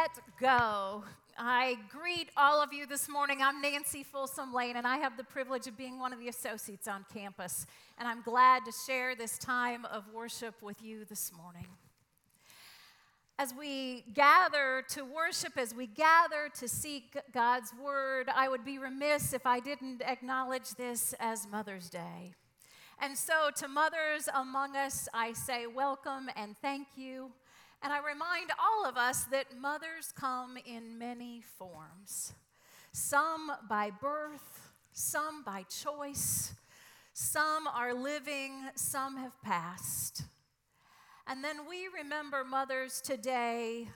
set, go. I greet all of you this morning. I'm Nancy Folsom Lane, and I have the privilege of being one of the associates on campus. And I'm glad to share this time of worship with you this morning. As we gather to worship, as we gather to seek God's word, I would be remiss if I didn't acknowledge this as Mother's Day. And so, to mothers among us, I say welcome and thank you. And I remind all of us that mothers come in many forms some by birth, some by choice, some are living, some have passed. And then we remember mothers today,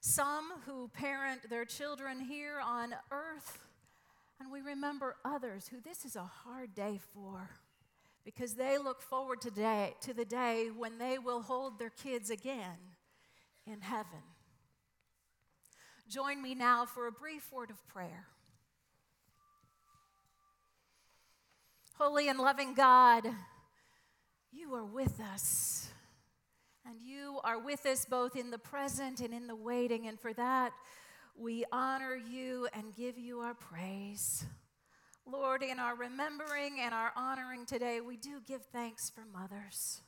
some who parent their children here on earth, and we remember others who this is a hard day for because they look forward to, day, to the day when they will hold their kids again in heaven. Join me now for a brief word of prayer. Holy and loving God, you are with us. And you are with us both in the present and in the waiting. And for that, we honor you and give you our praise. Lord, in our remembering and our honoring today, we do give thanks for mothers.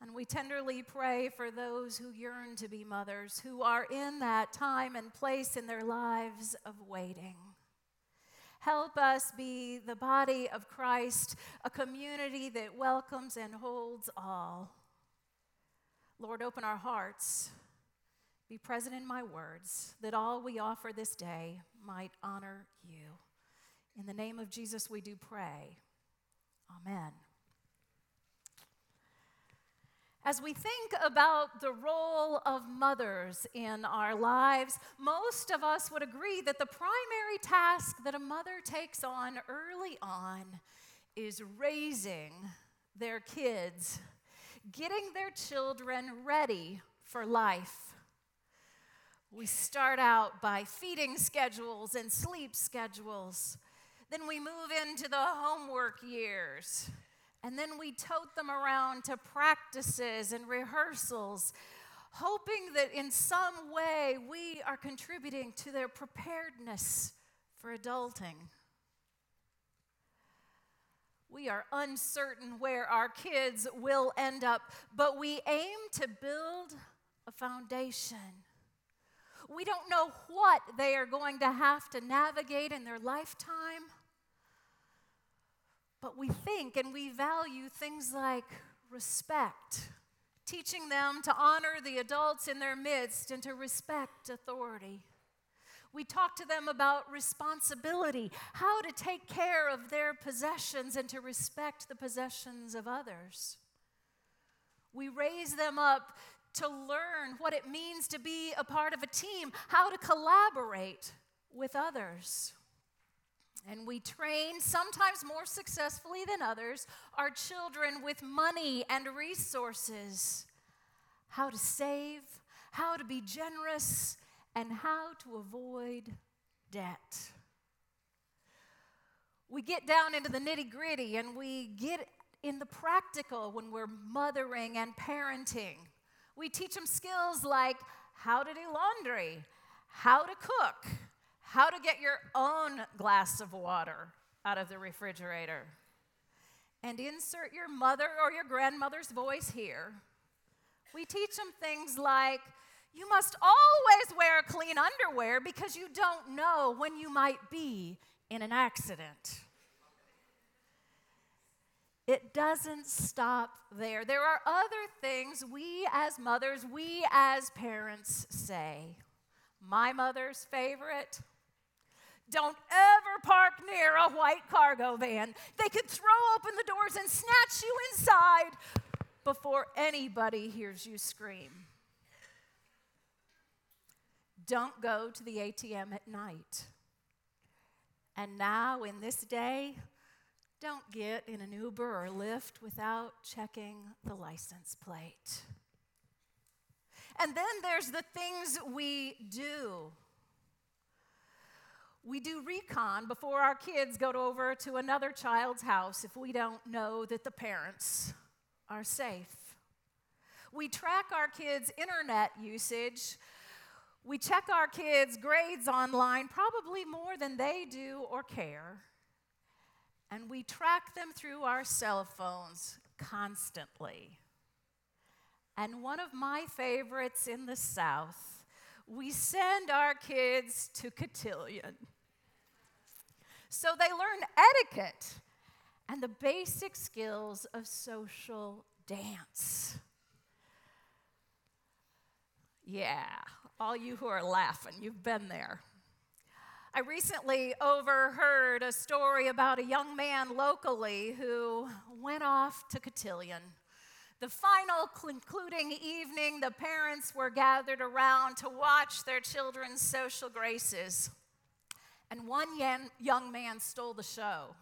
And we tenderly pray for those who yearn to be mothers, who are in that time and place in their lives of waiting. Help us be the body of Christ, a community that welcomes and holds all. Lord, open our hearts. Be present in my words, that all we offer this day might honor you. In the name of Jesus, we do pray. Amen. As we think about the role of mothers in our lives, most of us would agree that the primary task that a mother takes on early on is raising their kids, getting their children ready for life. We start out by feeding schedules and sleep schedules. Then we move into the homework years. And then we tote them around to practices and rehearsals, hoping that in some way we are contributing to their preparedness for adulting. We are uncertain where our kids will end up, but we aim to build a foundation. We don't know what they are going to have to navigate in their lifetime. But we think and we value things like respect, teaching them to honor the adults in their midst and to respect authority. We talk to them about responsibility, how to take care of their possessions and to respect the possessions of others. We raise them up to learn what it means to be a part of a team, how to collaborate with others. And we train, sometimes more successfully than others, our children with money and resources how to save, how to be generous, and how to avoid debt. We get down into the nitty gritty and we get in the practical when we're mothering and parenting. We teach them skills like how to do laundry, how to cook how to get your own glass of water out of the refrigerator. And insert your mother or your grandmother's voice here. We teach them things like you must always wear clean underwear because you don't know when you might be in an accident. It doesn't stop there. There are other things we as mothers, we as parents say. My mother's favorite don't ever park near a white cargo van. They could throw open the doors and snatch you inside before anybody hears you scream. Don't go to the ATM at night. And now, in this day, don't get in an Uber or Lyft without checking the license plate. And then there's the things we do we do recon before our kids go over to another child's house if we don't know that the parents are safe. We track our kids' internet usage We check our kids' grades online probably more than they do or care. And we track them through our cell phones constantly. And one of my favorites in the South, we send our kids to cotillion. So they learn etiquette and the basic skills of social dance. Yeah, all you who are laughing, you've been there. I recently overheard a story about a young man locally who went off to cotillion. The final concluding evening, the parents were gathered around to watch their children's social graces. And one young man stole the show.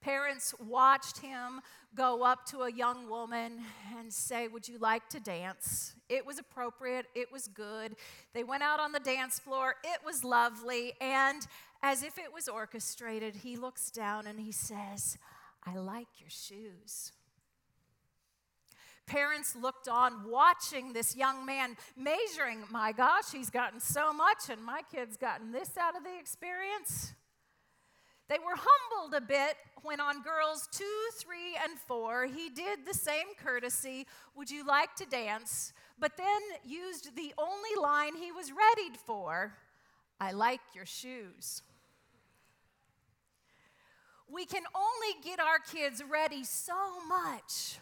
Parents watched him go up to a young woman and say, Would you like to dance? It was appropriate, it was good. They went out on the dance floor, it was lovely, and as if it was orchestrated, he looks down and he says, I like your shoes. Parents looked on watching this young man measuring, my gosh, he's gotten so much, and my kid's gotten this out of the experience. They were humbled a bit when on girls two, three, and four, he did the same courtesy Would you like to dance? But then used the only line he was readied for I like your shoes. We can only get our kids ready so much,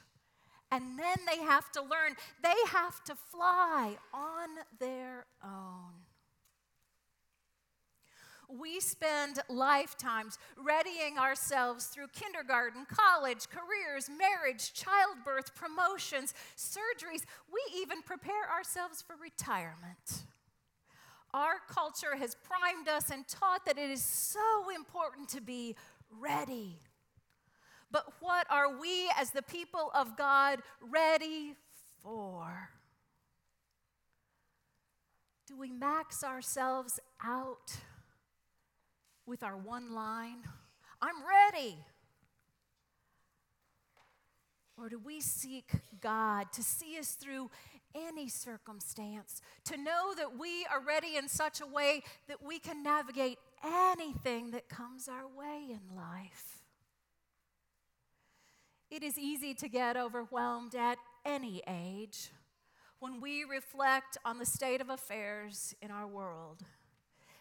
and then they have to learn, they have to fly on their own. We spend lifetimes readying ourselves through kindergarten, college, careers, marriage, childbirth, promotions, surgeries. We even prepare ourselves for retirement. Our culture has primed us and taught that it is so important to be ready. But what are we as the people of God ready for? Do we max ourselves out? with our one line, I'm ready? Or do we seek God to see us through any circumstance, to know that we are ready in such a way that we can navigate anything that comes our way in life? It is easy to get overwhelmed at any age when we reflect on the state of affairs in our world.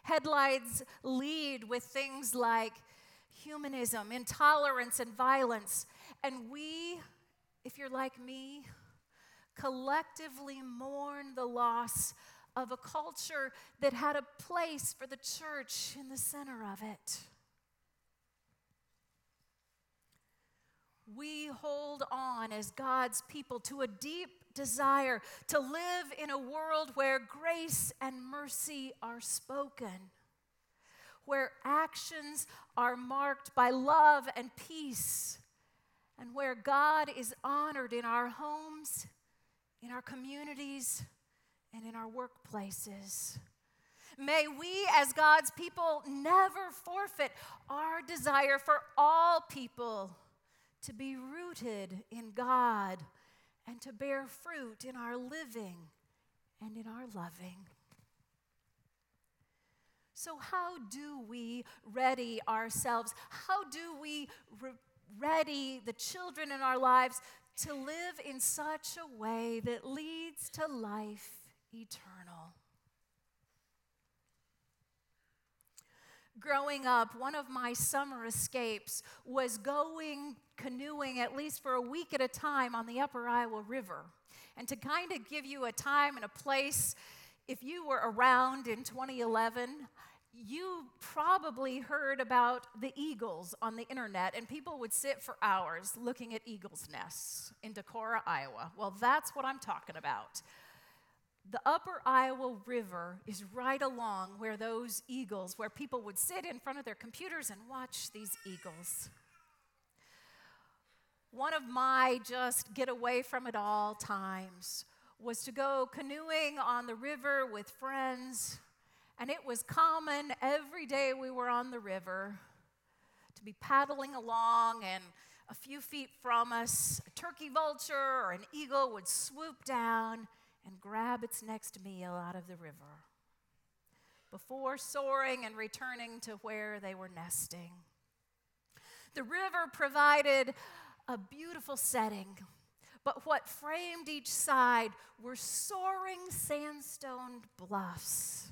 Headlines lead with things like humanism, intolerance, and violence. And we, if you're like me, collectively mourn the loss of a culture that had a place for the church in the center of it. We hold on as God's people to a deep desire to live in a world where grace and mercy are spoken, where actions are marked by love and peace, and where God is honored in our homes, in our communities, and in our workplaces. May we, as God's people, never forfeit our desire for all people to be rooted in God and to bear fruit in our living and in our loving. So, how do we ready ourselves? How do we re- ready the children in our lives to live in such a way that leads to life eternal? Growing up, one of my summer escapes was going canoeing at least for a week at a time on the Upper Iowa River. And to kind of give you a time and a place, if you were around in 2011, you probably heard about the eagles on the internet, and people would sit for hours looking at eagles' nests in Decorah, Iowa. Well, that's what I'm talking about. The upper Iowa River is right along where those eagles, where people would sit in front of their computers and watch these eagles. One of my just get away from it all times was to go canoeing on the river with friends, and it was common every day we were on the river to be paddling along, and a few feet from us, a turkey vulture or an eagle would swoop down and grab its next meal out of the river before soaring and returning to where they were nesting. The river provided a beautiful setting, but what framed each side were soaring sandstone bluffs.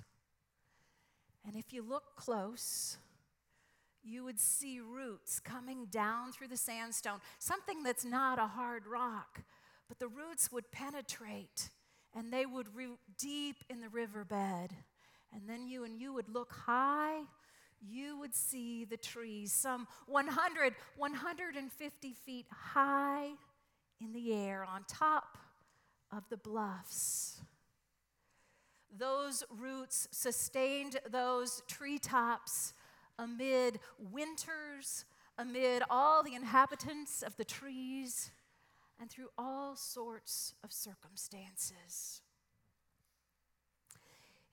And if you look close, you would see roots coming down through the sandstone, something that's not a hard rock, but the roots would penetrate and they would root deep in the riverbed. And then you and you would look high, you would see the trees, some 100, 150 feet high in the air on top of the bluffs. Those roots sustained those treetops amid winters, amid all the inhabitants of the trees, and through all sorts of circumstances.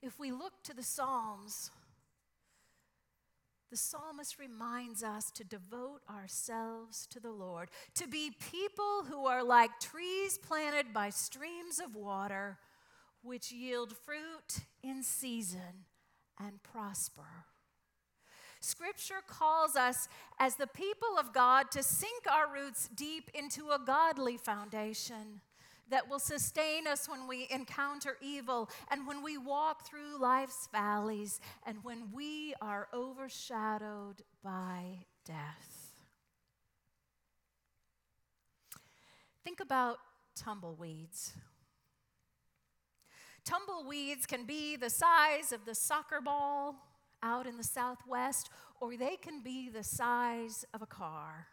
If we look to the Psalms, the psalmist reminds us to devote ourselves to the Lord, to be people who are like trees planted by streams of water, which yield fruit in season and prosper. Scripture calls us as the people of God to sink our roots deep into a godly foundation that will sustain us when we encounter evil and when we walk through life's valleys and when we are overshadowed by death. Think about tumbleweeds. Tumbleweeds can be the size of the soccer ball out in the southwest, or they can be the size of a car.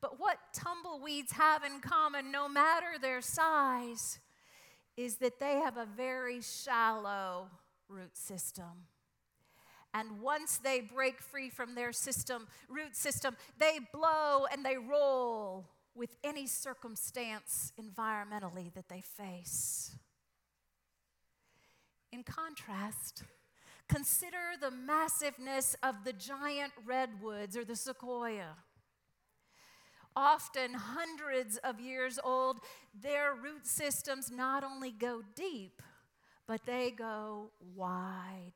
But what tumbleweeds have in common, no matter their size, is that they have a very shallow root system. And once they break free from their system, root system, they blow and they roll with any circumstance environmentally that they face. In contrast, consider the massiveness of the giant redwoods or the sequoia often hundreds of years old, their root systems not only go deep, but they go wide.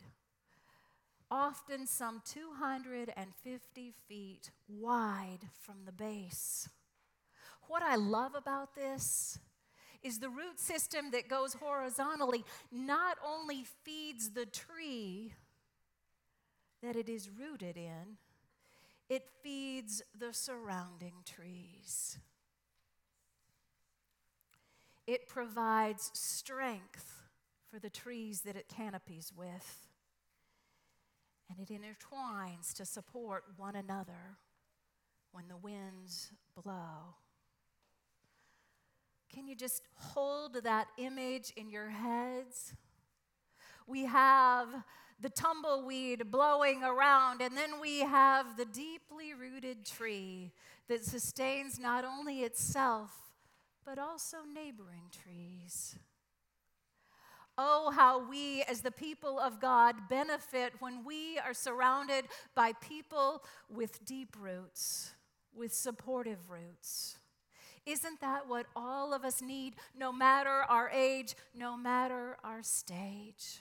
Often some 250 feet wide from the base. What I love about this is the root system that goes horizontally not only feeds the tree that it is rooted in it feeds the surrounding trees. It provides strength for the trees that it canopies with. And it intertwines to support one another when the winds blow. Can you just hold that image in your heads? We have the tumbleweed blowing around, and then we have the deeply rooted tree that sustains not only itself, but also neighboring trees. Oh, how we, as the people of God, benefit when we are surrounded by people with deep roots, with supportive roots. Isn't that what all of us need, no matter our age, no matter our stage?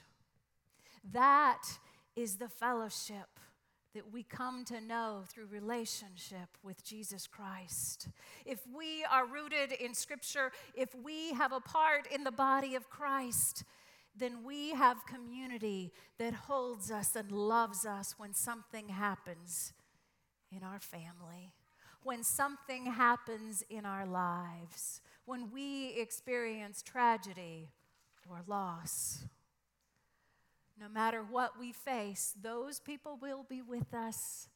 That is the fellowship that we come to know through relationship with Jesus Christ. If we are rooted in Scripture, if we have a part in the body of Christ, then we have community that holds us and loves us when something happens in our family, when something happens in our lives, when we experience tragedy or loss. No matter what we face, those people will be with us,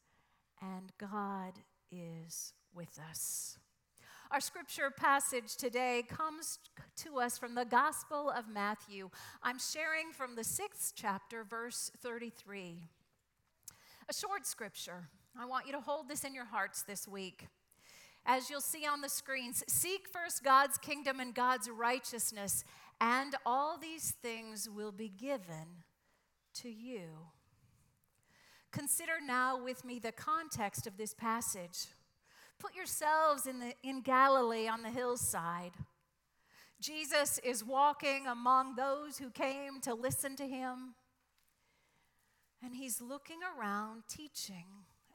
and God is with us. Our scripture passage today comes to us from the Gospel of Matthew. I'm sharing from the sixth chapter, verse 33. A short scripture. I want you to hold this in your hearts this week. As you'll see on the screens, seek first God's kingdom and God's righteousness, and all these things will be given to you. Consider now with me the context of this passage. Put yourselves in, the, in Galilee on the hillside. Jesus is walking among those who came to listen to him, and he's looking around teaching.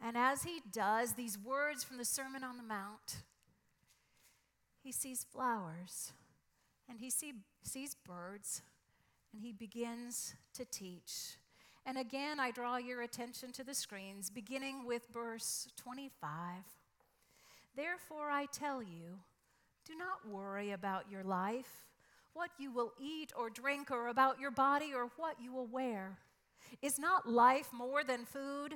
And as he does, these words from the Sermon on the Mount, he sees flowers and he see, sees birds and he begins to teach. And again, I draw your attention to the screens, beginning with verse 25. Therefore, I tell you, do not worry about your life, what you will eat or drink, or about your body or what you will wear. Is not life more than food,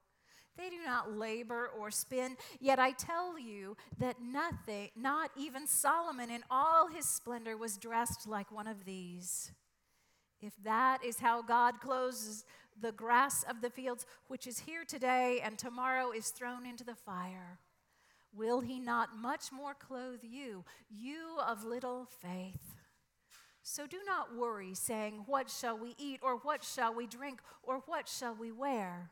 They do not labor or spin, yet I tell you that nothing, not even Solomon in all his splendor, was dressed like one of these. If that is how God clothes the grass of the fields, which is here today and tomorrow is thrown into the fire, will he not much more clothe you, you of little faith? So do not worry, saying, What shall we eat, or what shall we drink, or what shall we wear?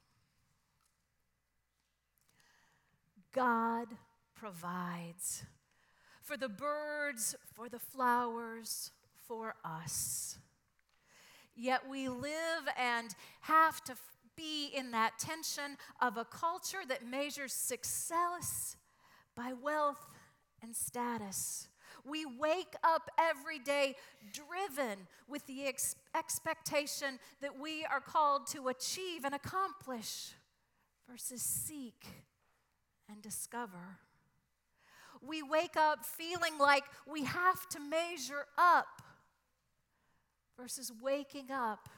God provides for the birds, for the flowers, for us. Yet we live and have to be in that tension of a culture that measures success by wealth and status. We wake up every day driven with the ex- expectation that we are called to achieve and accomplish versus seek and discover. We wake up feeling like we have to measure up versus waking up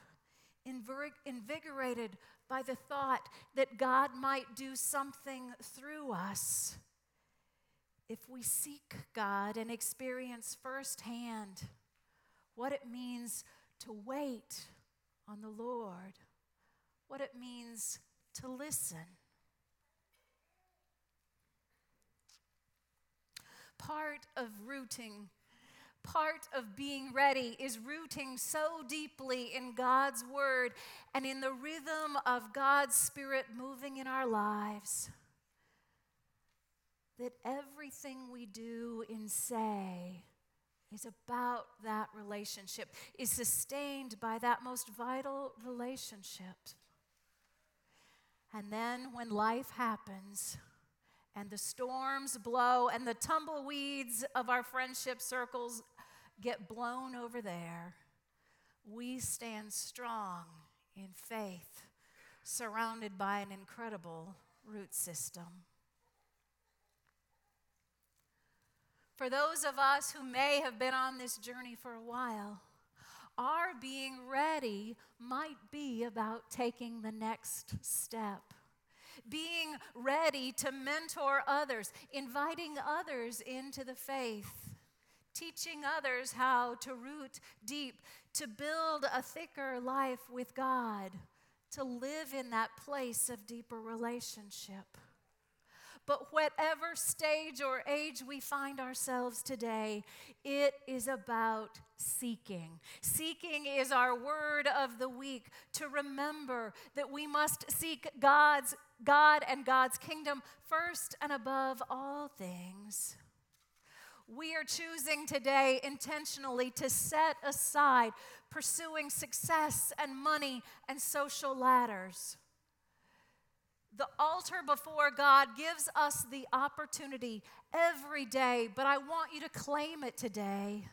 invigorated by the thought that God might do something through us if we seek God and experience firsthand what it means to wait on the Lord, what it means to listen. Part of rooting part of being ready is rooting so deeply in God's Word and in the rhythm of God's Spirit moving in our lives that everything we do and say is about that relationship, is sustained by that most vital relationship. And then when life happens, and the storms blow, and the tumbleweeds of our friendship circles get blown over there, we stand strong in faith, surrounded by an incredible root system. For those of us who may have been on this journey for a while, our being ready might be about taking the next step. Being ready to mentor others, inviting others into the faith teaching others how to root deep, to build a thicker life with God, to live in that place of deeper relationship. But whatever stage or age we find ourselves today, it is about seeking. Seeking is our word of the week to remember that we must seek God's God and God's kingdom first and above all things. We are choosing today intentionally to set aside pursuing success and money and social ladders. The altar before God gives us the opportunity every day, but I want you to claim it today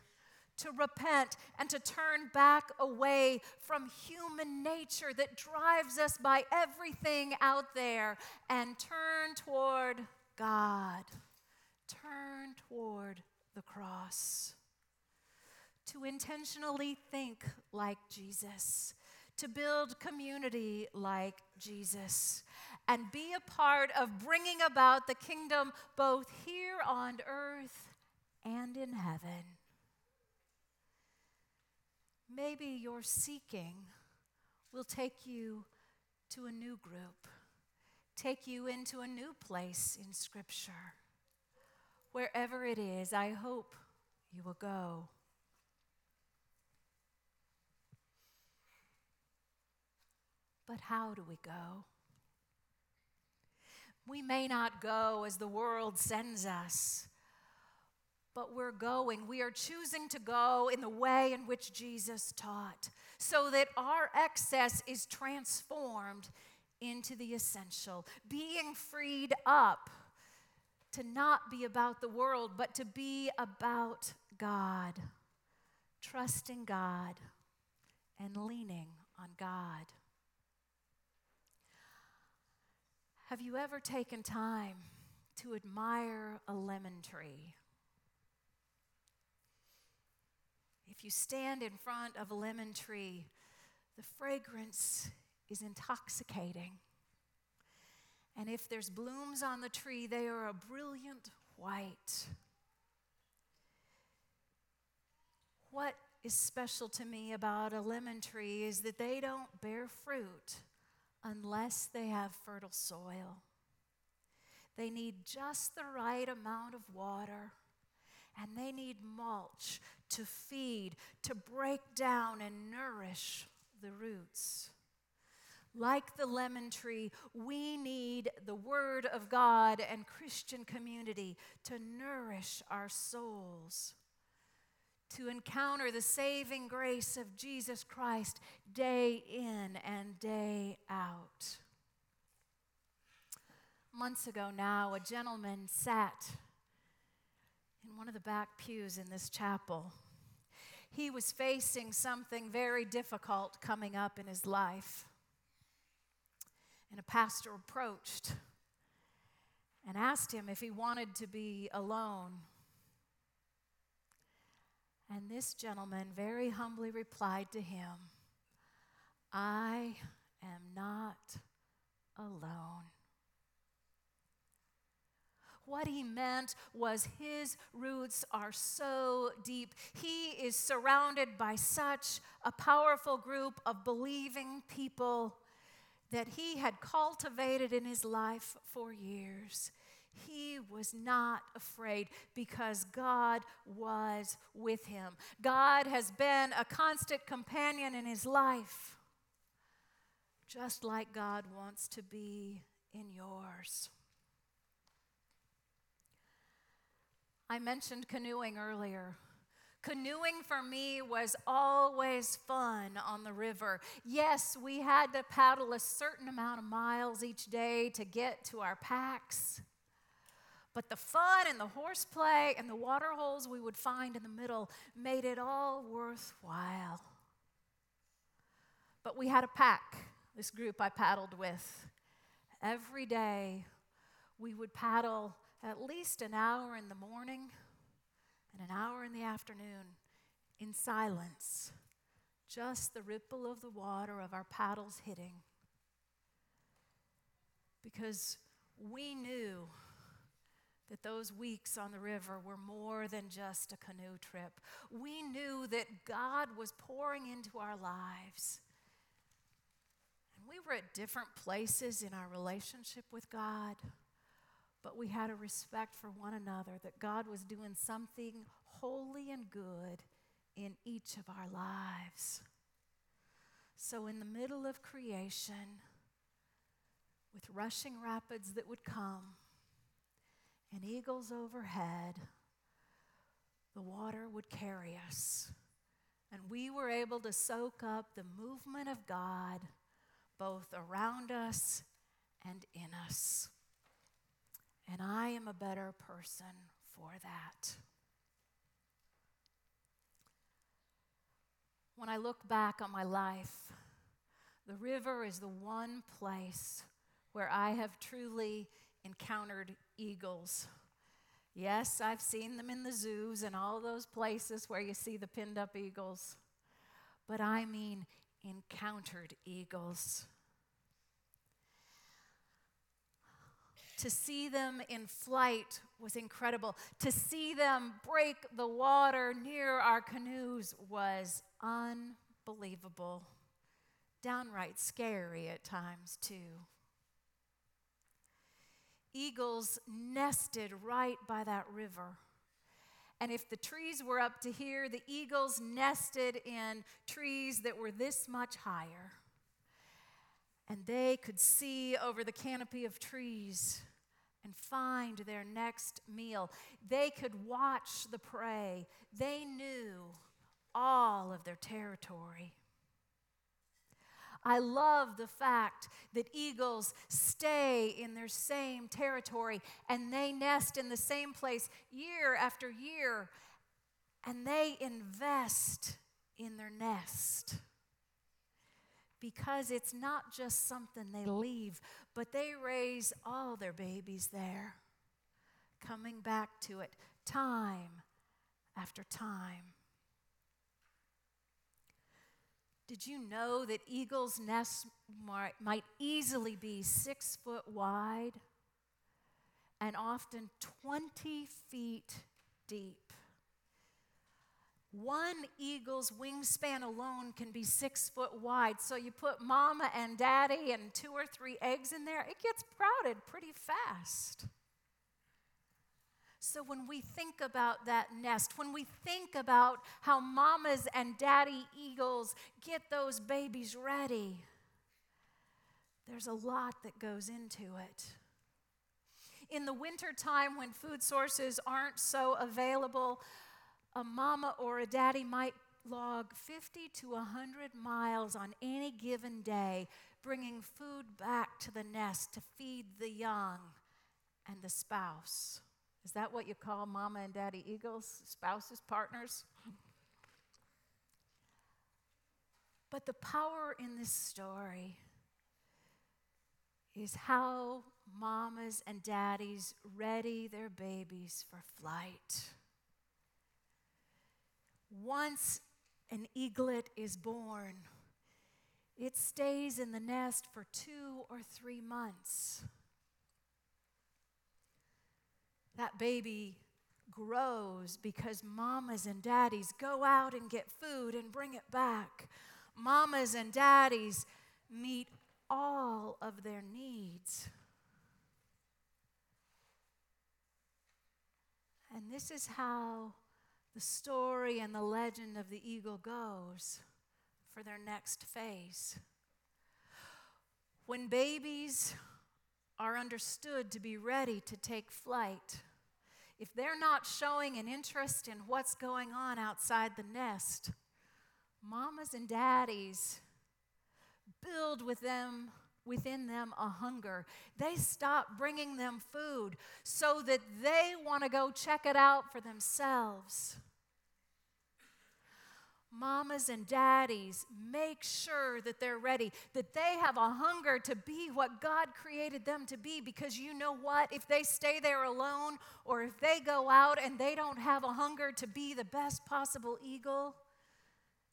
to repent and to turn back away from human nature that drives us by everything out there and turn toward God. Turn toward the cross. To intentionally think like Jesus, to build community like Jesus, and be a part of bringing about the kingdom both here on earth and in heaven. Maybe your seeking will take you to a new group, take you into a new place in Scripture. Wherever it is, I hope you will go. But how do we go? We may not go as the world sends us, but we're going. We are choosing to go in the way in which Jesus taught so that our excess is transformed into the essential, being freed up to not be about the world, but to be about God, trusting God and leaning on God. Have you ever taken time to admire a lemon tree? If you stand in front of a lemon tree, the fragrance is intoxicating. And if there's blooms on the tree, they are a brilliant white. What is special to me about a lemon tree is that they don't bear fruit unless they have fertile soil. They need just the right amount of water, and they need mulch to feed, to break down and nourish the roots. Like the lemon tree, we need the Word of God and Christian community to nourish our souls, to encounter the saving grace of Jesus Christ day in and day out. Months ago now, a gentleman sat in one of the back pews in this chapel. He was facing something very difficult coming up in his life. And a pastor approached and asked him if he wanted to be alone. And this gentleman very humbly replied to him, I am not alone. What he meant was his roots are so deep. He is surrounded by such a powerful group of believing people that he had cultivated in his life for years. He was not afraid because God was with him. God has been a constant companion in his life, just like God wants to be in yours. I mentioned canoeing earlier. Canoeing for me was always fun on the river. Yes, we had to paddle a certain amount of miles each day to get to our packs. But the fun and the horseplay and the water holes we would find in the middle made it all worthwhile. But we had a pack, this group I paddled with. Every day we would paddle at least an hour in the morning and an hour in the afternoon in silence, just the ripple of the water of our paddles hitting. Because we knew that those weeks on the river were more than just a canoe trip. We knew that God was pouring into our lives. And we were at different places in our relationship with God but we had a respect for one another, that God was doing something holy and good in each of our lives. So, in the middle of creation, with rushing rapids that would come and eagles overhead, the water would carry us. And we were able to soak up the movement of God both around us and in us. And I am a better person for that. when I look back on my life, the river is the one place where I have truly encountered eagles. Yes, I've seen them in the zoos and all those places where you see the pinned up eagles, but I mean encountered eagles. To see them in flight was incredible. To see them break the water near our canoes was unbelievable. Downright scary at times, too. Eagles nested right by that river. And if the trees were up to here, the eagles nested in trees that were this much higher. And they could see over the canopy of trees and find their next meal. They could watch the prey. They knew all of their territory. I love the fact that eagles stay in their same territory and they nest in the same place year after year and they invest in their nest because it's not just something they leave, but they raise all their babies there, coming back to it time after time. Did you know that eagles' nests might easily be six foot wide and often 20 feet deep? One eagle's wingspan alone can be six foot wide. So you put mama and daddy and two or three eggs in there, it gets crowded pretty fast. So when we think about that nest, when we think about how mamas and daddy eagles get those babies ready, there's a lot that goes into it. In the wintertime, when food sources aren't so available, a mama or a daddy might log 50 to 100 miles on any given day, bringing food back to the nest to feed the young and the spouse. Is that what you call mama and daddy eagles? Spouses, partners? But the power in this story is how mamas and daddies ready their babies for flight. Once an eaglet is born, it stays in the nest for two or three months. That baby grows because mamas and daddies go out and get food and bring it back. Mamas and daddies meet all of their needs. And this is how the story and the legend of the eagle goes for their next phase. When babies are understood to be ready to take flight, if they're not showing an interest in what's going on outside the nest, mamas and daddies build with them within them a hunger. They stop bringing them food so that they want to go check it out for themselves. Mamas and daddies, make sure that they're ready, that they have a hunger to be what God created them to be. Because you know what? If they stay there alone, or if they go out and they don't have a hunger to be the best possible eagle,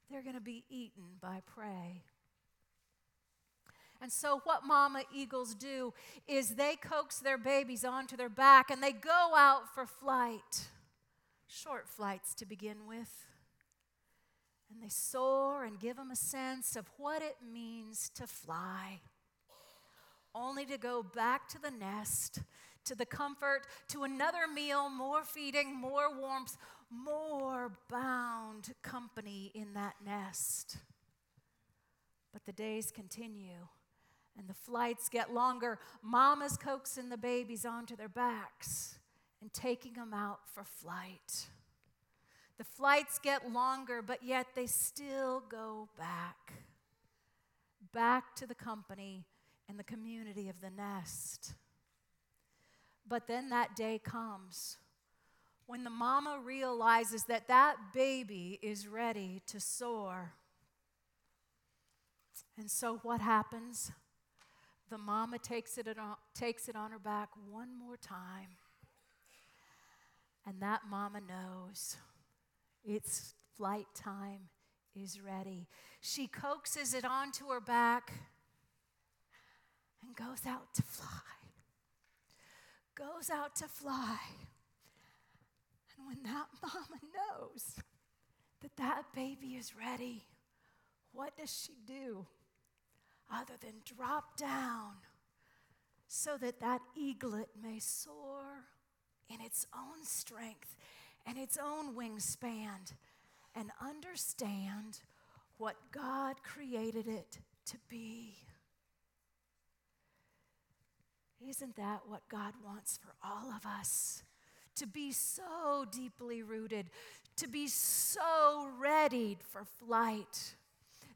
they're going to be eaten by prey. And so, what mama eagles do is they coax their babies onto their back and they go out for flight. Short flights to begin with. And they soar and give them a sense of what it means to fly, only to go back to the nest, to the comfort, to another meal, more feeding, more warmth, more bound company in that nest. But the days continue and the flights get longer. Mama's coaxing the babies onto their backs and taking them out for flight. The flights get longer, but yet they still go back. Back to the company and the community of the nest. But then that day comes when the mama realizes that that baby is ready to soar. And so, what happens? The mama takes it, on, takes it on her back one more time. And that mama knows its flight time is ready. She coaxes it onto her back and goes out to fly. Goes out to fly. And when that mama knows that that baby is ready, what does she do other than drop down so that that eaglet may soar in its own strength and its own wingspan and understand what God created it to be? Isn't that what God wants for all of us? To be so deeply rooted, to be so readied for flight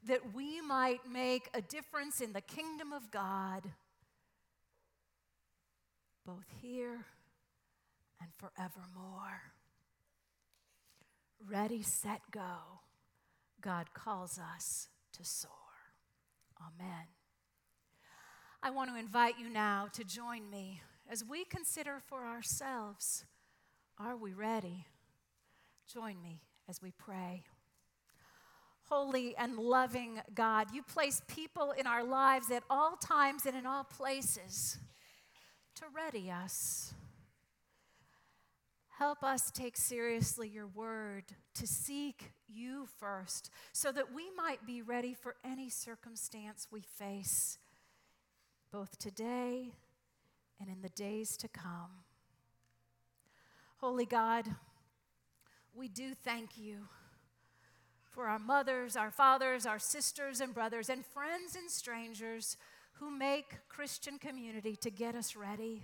that we might make a difference in the kingdom of God, both here and forevermore. Ready, set, go. God calls us to soar. Amen. I want to invite you now to join me as we consider for ourselves are we ready? Join me as we pray. Holy and loving God, you place people in our lives at all times and in all places to ready us. Help us take seriously your word, to seek you first, so that we might be ready for any circumstance we face, both today and in the days to come. Holy God, we do thank you for our mothers, our fathers, our sisters and brothers, and friends and strangers who make Christian community to get us ready.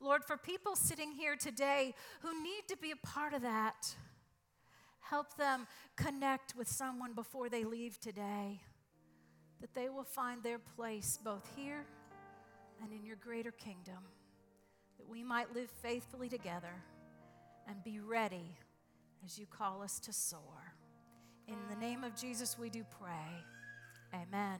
Lord, for people sitting here today who need to be a part of that, help them connect with someone before they leave today, that they will find their place both here and in your greater kingdom, that we might live faithfully together and be ready as you call us to soar. In the name of Jesus, we do pray. Amen.